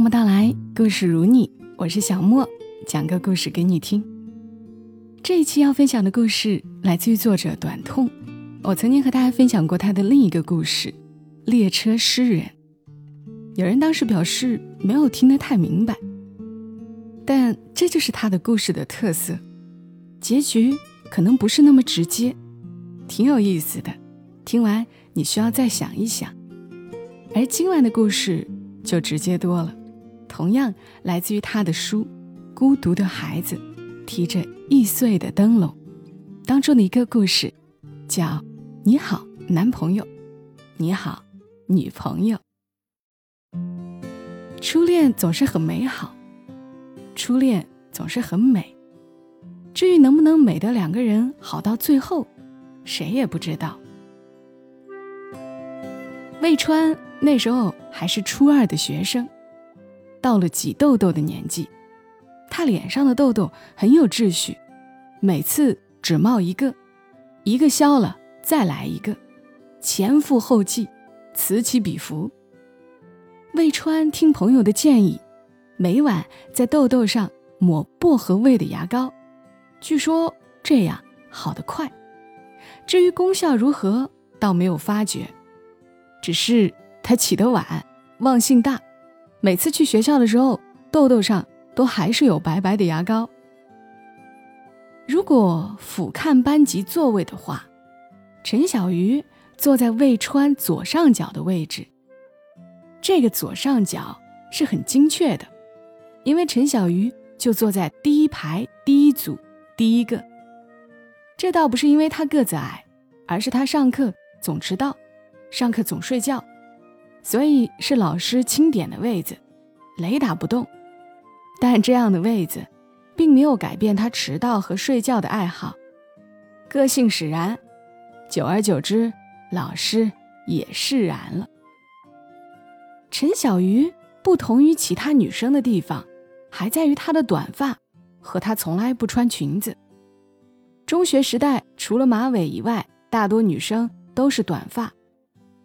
默默到来，故事如你，我是小莫，讲个故事给你听。这一期要分享的故事来自于作者短痛。我曾经和大家分享过他的另一个故事《列车诗人》。有人当时表示没有听得太明白，但这就是他的故事的特色，结局可能不是那么直接，挺有意思的。听完你需要再想一想。而今晚的故事就直接多了。同样来自于他的书《孤独的孩子》，提着易碎的灯笼，当中的一个故事，叫《你好，男朋友》，你好，女朋友。初恋总是很美好，初恋总是很美。至于能不能美的两个人好到最后，谁也不知道。魏川那时候还是初二的学生。到了挤痘痘的年纪，他脸上的痘痘很有秩序，每次只冒一个，一个消了再来一个，前赴后继，此起彼伏。魏川听朋友的建议，每晚在痘痘上抹薄荷味的牙膏，据说这样好得快。至于功效如何，倒没有发觉，只是他起得晚，忘性大。每次去学校的时候，痘痘上都还是有白白的牙膏。如果俯瞰班级座位的话，陈小鱼坐在魏川左上角的位置。这个左上角是很精确的，因为陈小鱼就坐在第一排第一组第一个。这倒不是因为他个子矮，而是他上课总迟到，上课总睡觉。所以是老师钦点的位子，雷打不动。但这样的位子，并没有改变他迟到和睡觉的爱好，个性使然。久而久之，老师也释然了。陈小鱼不同于其他女生的地方，还在于她的短发，和她从来不穿裙子。中学时代，除了马尾以外，大多女生都是短发。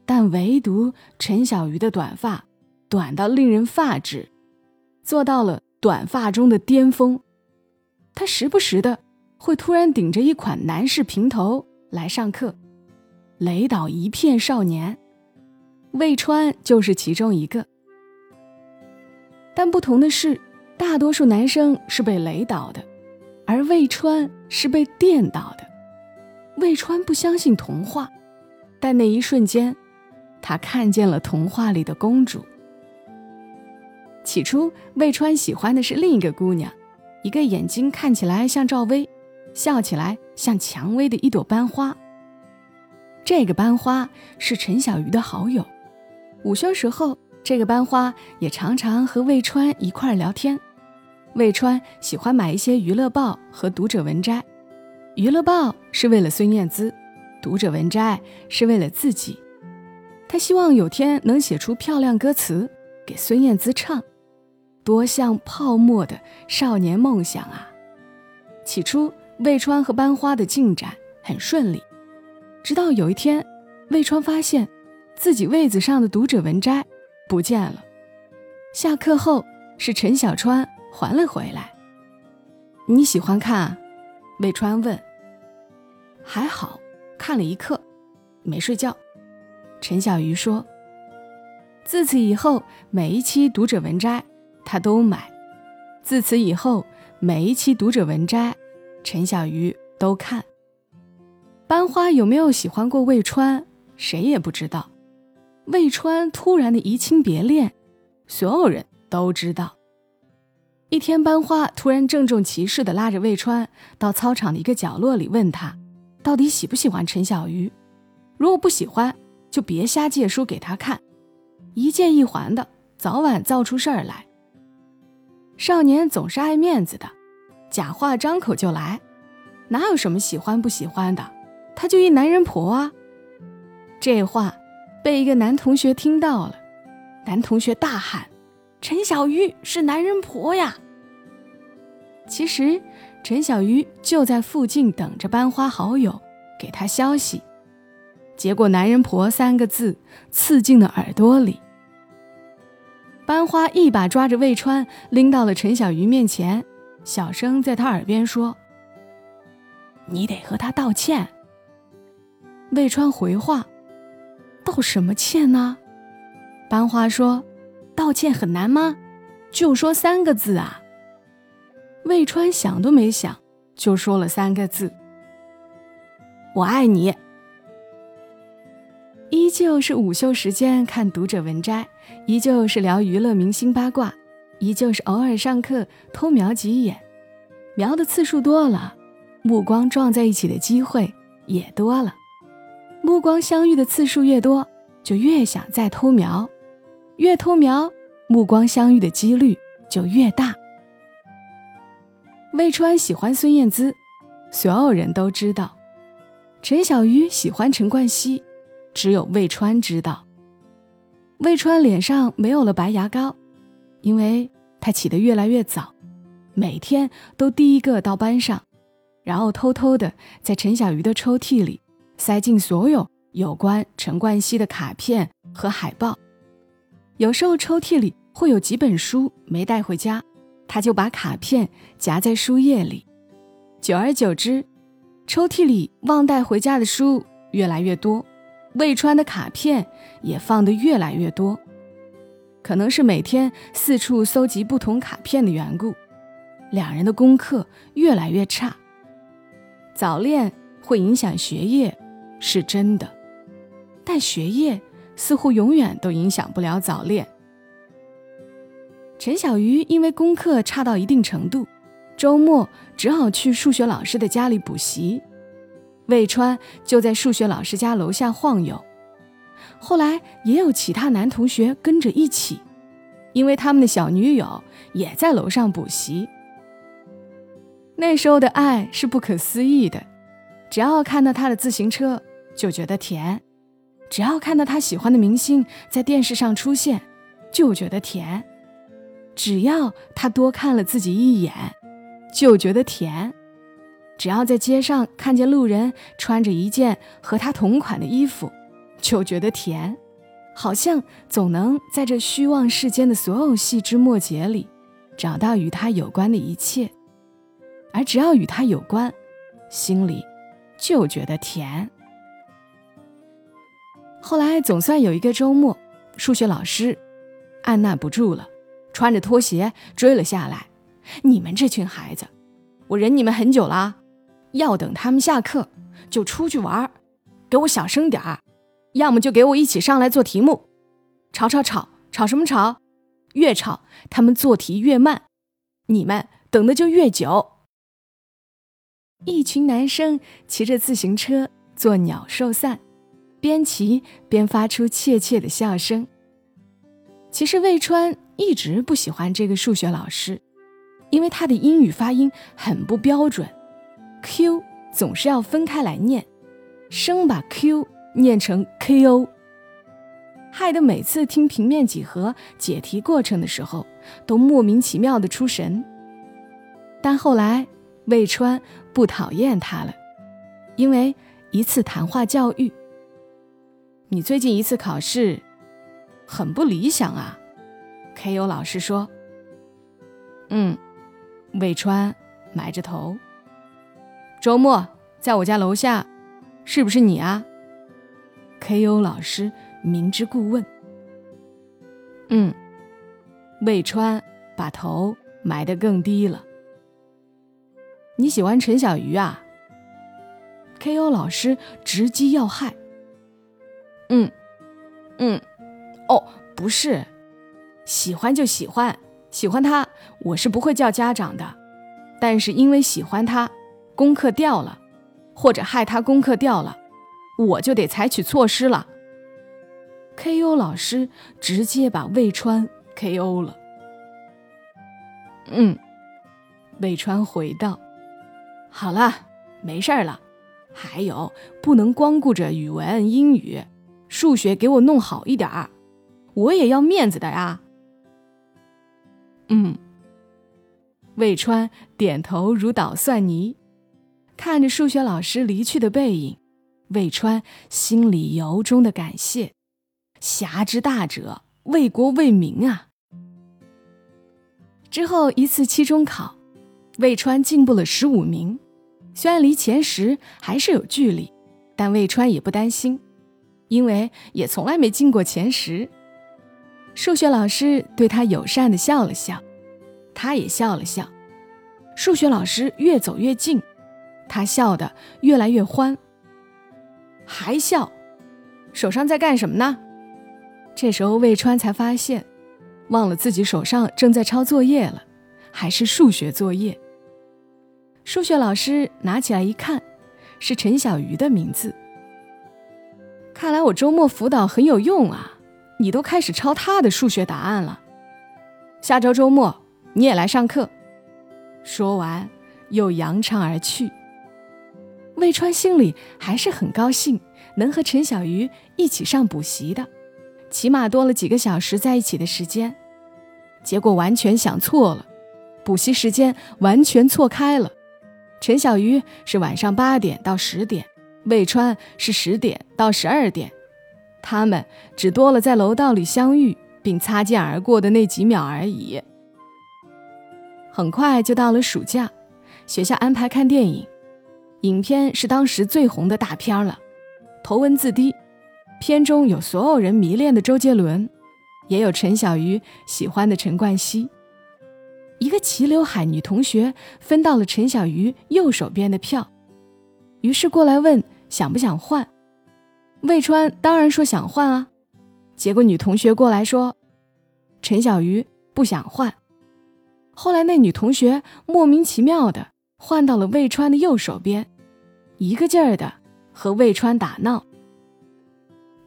但唯独陈小鱼的短发，短到令人发指，做到了短发中的巅峰。他时不时的会突然顶着一款男士平头来上课，雷倒一片少年。魏川就是其中一个。但不同的是，大多数男生是被雷倒的，而魏川是被电倒的。魏川不相信童话，但那一瞬间。他看见了童话里的公主。起初，魏川喜欢的是另一个姑娘，一个眼睛看起来像赵薇，笑起来像蔷薇的一朵班花。这个班花是陈小鱼的好友。午休时候，这个班花也常常和魏川一块聊天。魏川喜欢买一些娱乐报和读者文摘，娱乐报是为了孙燕姿，读者文摘是为了自己。他希望有天能写出漂亮歌词给孙燕姿唱，多像泡沫的少年梦想啊！起初，魏川和班花的进展很顺利，直到有一天，魏川发现自己位子上的读者文摘不见了。下课后，是陈小川还了回来。你喜欢看？魏川问。还好，看了一刻，没睡觉。陈小鱼说：“自此以后，每一期读者文摘他都买；自此以后，每一期读者文摘，陈小鱼都看。班花有没有喜欢过魏川，谁也不知道。魏川突然的移情别恋，所有人都知道。一天，班花突然郑重其事地拉着魏川到操场的一个角落里，问他到底喜不喜欢陈小鱼。如果不喜欢，就别瞎借书给他看，一借一还的，早晚造出事儿来。少年总是爱面子的，假话张口就来，哪有什么喜欢不喜欢的？他就一男人婆啊！这话被一个男同学听到了，男同学大喊：“陈小鱼是男人婆呀！”其实，陈小鱼就在附近等着班花好友给他消息。结果“男人婆”三个字刺进了耳朵里。班花一把抓着魏川，拎到了陈小鱼面前，小声在他耳边说：“你得和他道歉。”魏川回话：“道什么歉呢？”班花说：“道歉很难吗？就说三个字啊。”魏川想都没想，就说了三个字：“我爱你。”依旧是午休时间看读者文摘，依旧是聊娱乐明星八卦，依旧是偶尔上课偷瞄几眼，瞄的次数多了，目光撞在一起的机会也多了。目光相遇的次数越多，就越想再偷瞄，越偷瞄，目光相遇的几率就越大。魏川喜欢孙燕姿，所有人都知道；陈小鱼喜欢陈冠希。只有魏川知道，魏川脸上没有了白牙膏，因为他起得越来越早，每天都第一个到班上，然后偷偷的在陈小鱼的抽屉里塞进所有有关陈冠希的卡片和海报。有时候抽屉里会有几本书没带回家，他就把卡片夹在书页里。久而久之，抽屉里忘带回家的书越来越多。魏川的卡片也放得越来越多，可能是每天四处搜集不同卡片的缘故，两人的功课越来越差。早恋会影响学业，是真的，但学业似乎永远都影响不了早恋。陈小鱼因为功课差到一定程度，周末只好去数学老师的家里补习。魏川就在数学老师家楼下晃悠，后来也有其他男同学跟着一起，因为他们的小女友也在楼上补习。那时候的爱是不可思议的，只要看到他的自行车就觉得甜，只要看到他喜欢的明星在电视上出现就觉得甜，只要他多看了自己一眼就觉得甜。只要在街上看见路人穿着一件和他同款的衣服，就觉得甜，好像总能在这虚妄世间的所有细枝末节里，找到与他有关的一切。而只要与他有关，心里就觉得甜。后来总算有一个周末，数学老师按捺不住了，穿着拖鞋追了下来：“你们这群孩子，我忍你们很久了。”要等他们下课就出去玩儿给我小声点儿，要么就给我一起上来做题目。吵吵吵吵什么吵？越吵他们做题越慢，你们等的就越久。一群男生骑着自行车做鸟兽散，边骑边发出怯怯的笑声。其实魏川一直不喜欢这个数学老师，因为他的英语发音很不标准。Q 总是要分开来念，生把 Q 念成 KO，害得每次听平面几何解题过程的时候，都莫名其妙的出神。但后来魏川不讨厌他了，因为一次谈话教育。你最近一次考试很不理想啊，KO 老师说。嗯，魏川埋着头。周末在我家楼下，是不是你啊？K.O. 老师明知故问。嗯，魏川把头埋得更低了。你喜欢陈小鱼啊？K.O. 老师直击要害。嗯，嗯，哦，不是，喜欢就喜欢，喜欢他，我是不会叫家长的。但是因为喜欢他。功课掉了，或者害他功课掉了，我就得采取措施了。K.O. 老师直接把魏川 K.O. 了。嗯，魏川回道：“好了，没事儿了。还有，不能光顾着语文、英语，数学给我弄好一点儿，我也要面子的呀。”嗯，魏川点头如捣蒜泥。看着数学老师离去的背影，魏川心里由衷的感谢：侠之大者，为国为民啊！之后一次期中考，魏川进步了十五名，虽然离前十还是有距离，但魏川也不担心，因为也从来没进过前十。数学老师对他友善的笑了笑，他也笑了笑。数学老师越走越近，他笑得越来越欢，还笑，手上在干什么呢？这时候魏川才发现。忘了自己手上正在抄作业了，还是数学作业。数学老师拿起来一看，是陈小鱼的名字。看来我周末辅导很有用啊！你都开始抄他的数学答案了。下周周末你也来上课。说完，又扬长而去。魏川心里还是很高兴，能和陈小鱼一起上补习的。起码多了几个小时在一起的时间，结果完全想错了，补习时间完全错开了。陈小鱼是晚上八点到十点，魏川是十点到十二点，他们只多了在楼道里相遇并擦肩而过的那几秒而已。很快就到了暑假，学校安排看电影，影片是当时最红的大片了，头文字 D。片中有所有人迷恋的周杰伦，也有陈小鱼喜欢的陈冠希。一个齐刘海女同学分到了陈小鱼右手边的票，于是过来问想不想换。魏川当然说想换啊，结果女同学过来说，陈小鱼不想换。后来那女同学莫名其妙的换到了魏川的右手边，一个劲儿的和魏川打闹。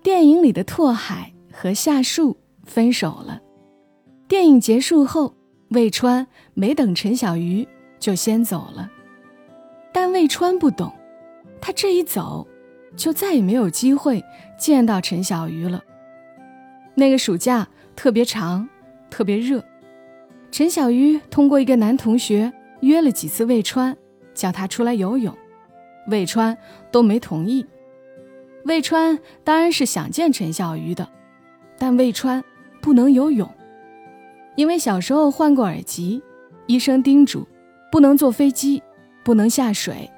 电影里的拓海和夏树分手了。电影结束后，魏川没等陈小鱼就先走了。但魏川不懂，他这一走，就再也没有机会见到陈小鱼了。那个暑假特别长，特别热。陈小鱼通过一个男同学约了几次魏川，叫他出来游泳，魏川都没同意。魏川当然是想见陈小鱼的，但魏川不能游泳，因为小时候患过耳疾，医生叮嘱不能坐飞机，不能下水。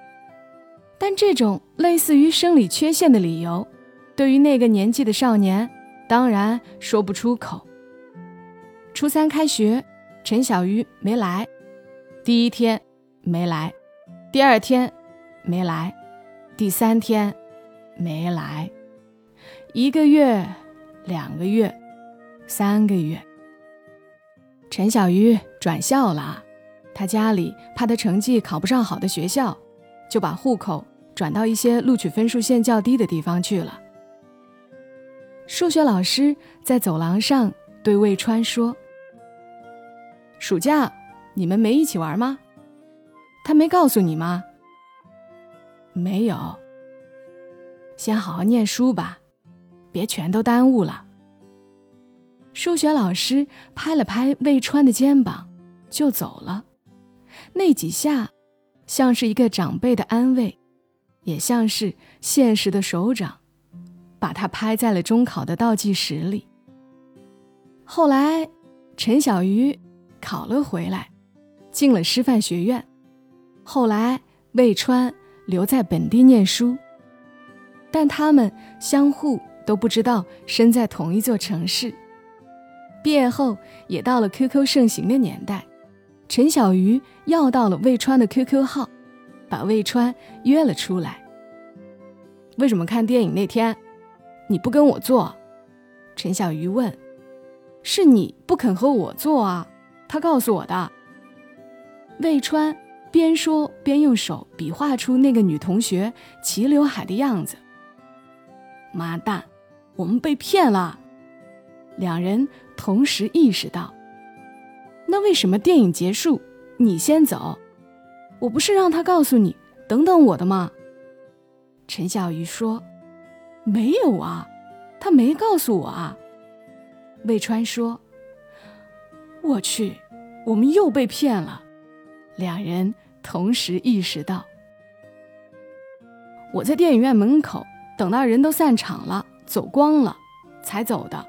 但这种类似于生理缺陷的理由，对于那个年纪的少年，当然说不出口。初三开学，陈小鱼没来，第一天没来，第二天没来，第三天。没来，一个月、两个月、三个月，陈小鱼转校了。他家里怕他成绩考不上好的学校，就把户口转到一些录取分数线较低的地方去了。数学老师在走廊上对魏川说：“暑假你们没一起玩吗？他没告诉你吗？没有。”先好好念书吧，别全都耽误了。数学老师拍了拍魏川的肩膀，就走了。那几下，像是一个长辈的安慰，也像是现实的手掌，把他拍在了中考的倒计时里。后来，陈小鱼考了回来，进了师范学院。后来，魏川留在本地念书。但他们相互都不知道身在同一座城市。毕业后也到了 QQ 盛行的年代，陈小鱼要到了魏川的 QQ 号，把魏川约了出来。为什么看电影那天你不跟我做？陈小鱼问。是你不肯和我做啊？他告诉我的。魏川边说边用手比划出那个女同学齐刘海的样子。妈蛋，我们被骗了！两人同时意识到。那为什么电影结束你先走？我不是让他告诉你等等我的吗？陈小鱼说：“没有啊，他没告诉我啊。”魏川说：“我去，我们又被骗了。”两人同时意识到。我在电影院门口。等到人都散场了，走光了，才走的。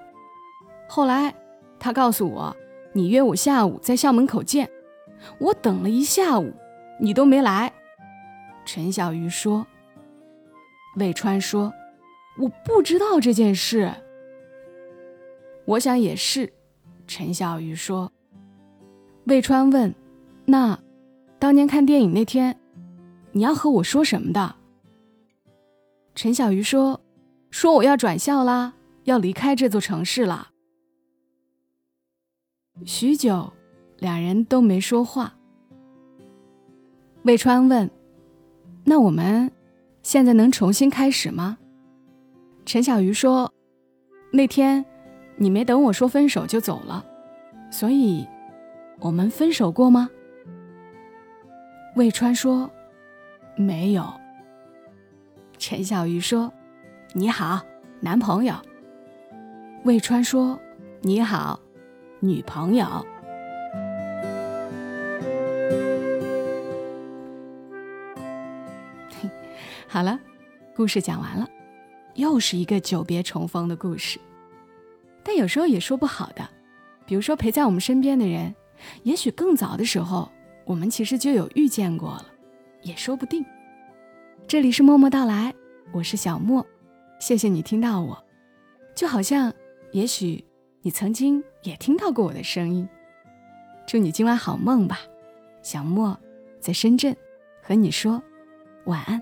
后来，他告诉我，你约我下午在校门口见，我等了一下午，你都没来。”陈小鱼说。魏川说：“我不知道这件事。”我想也是，陈小鱼说。魏川问：“那，当年看电影那天，你要和我说什么的？”陈小鱼说：“说我要转校啦，要离开这座城市了。”许久，两人都没说话。魏川问：“那我们现在能重新开始吗？”陈小鱼说：“那天你没等我说分手就走了，所以我们分手过吗？”魏川说：“没有。”陈小鱼说：“你好，男朋友。”魏川说：“你好。”女朋友，好了，故事讲完了，又是一个久别重逢的故事。但有时候也说不好的，比如说陪在我们身边的人，也许更早的时候，我们其实就有遇见过了，也说不定。这里是默默到来，我是小莫，谢谢你听到我，就好像，也许。你曾经也听到过我的声音，祝你今晚好梦吧，小莫在深圳和你说晚安。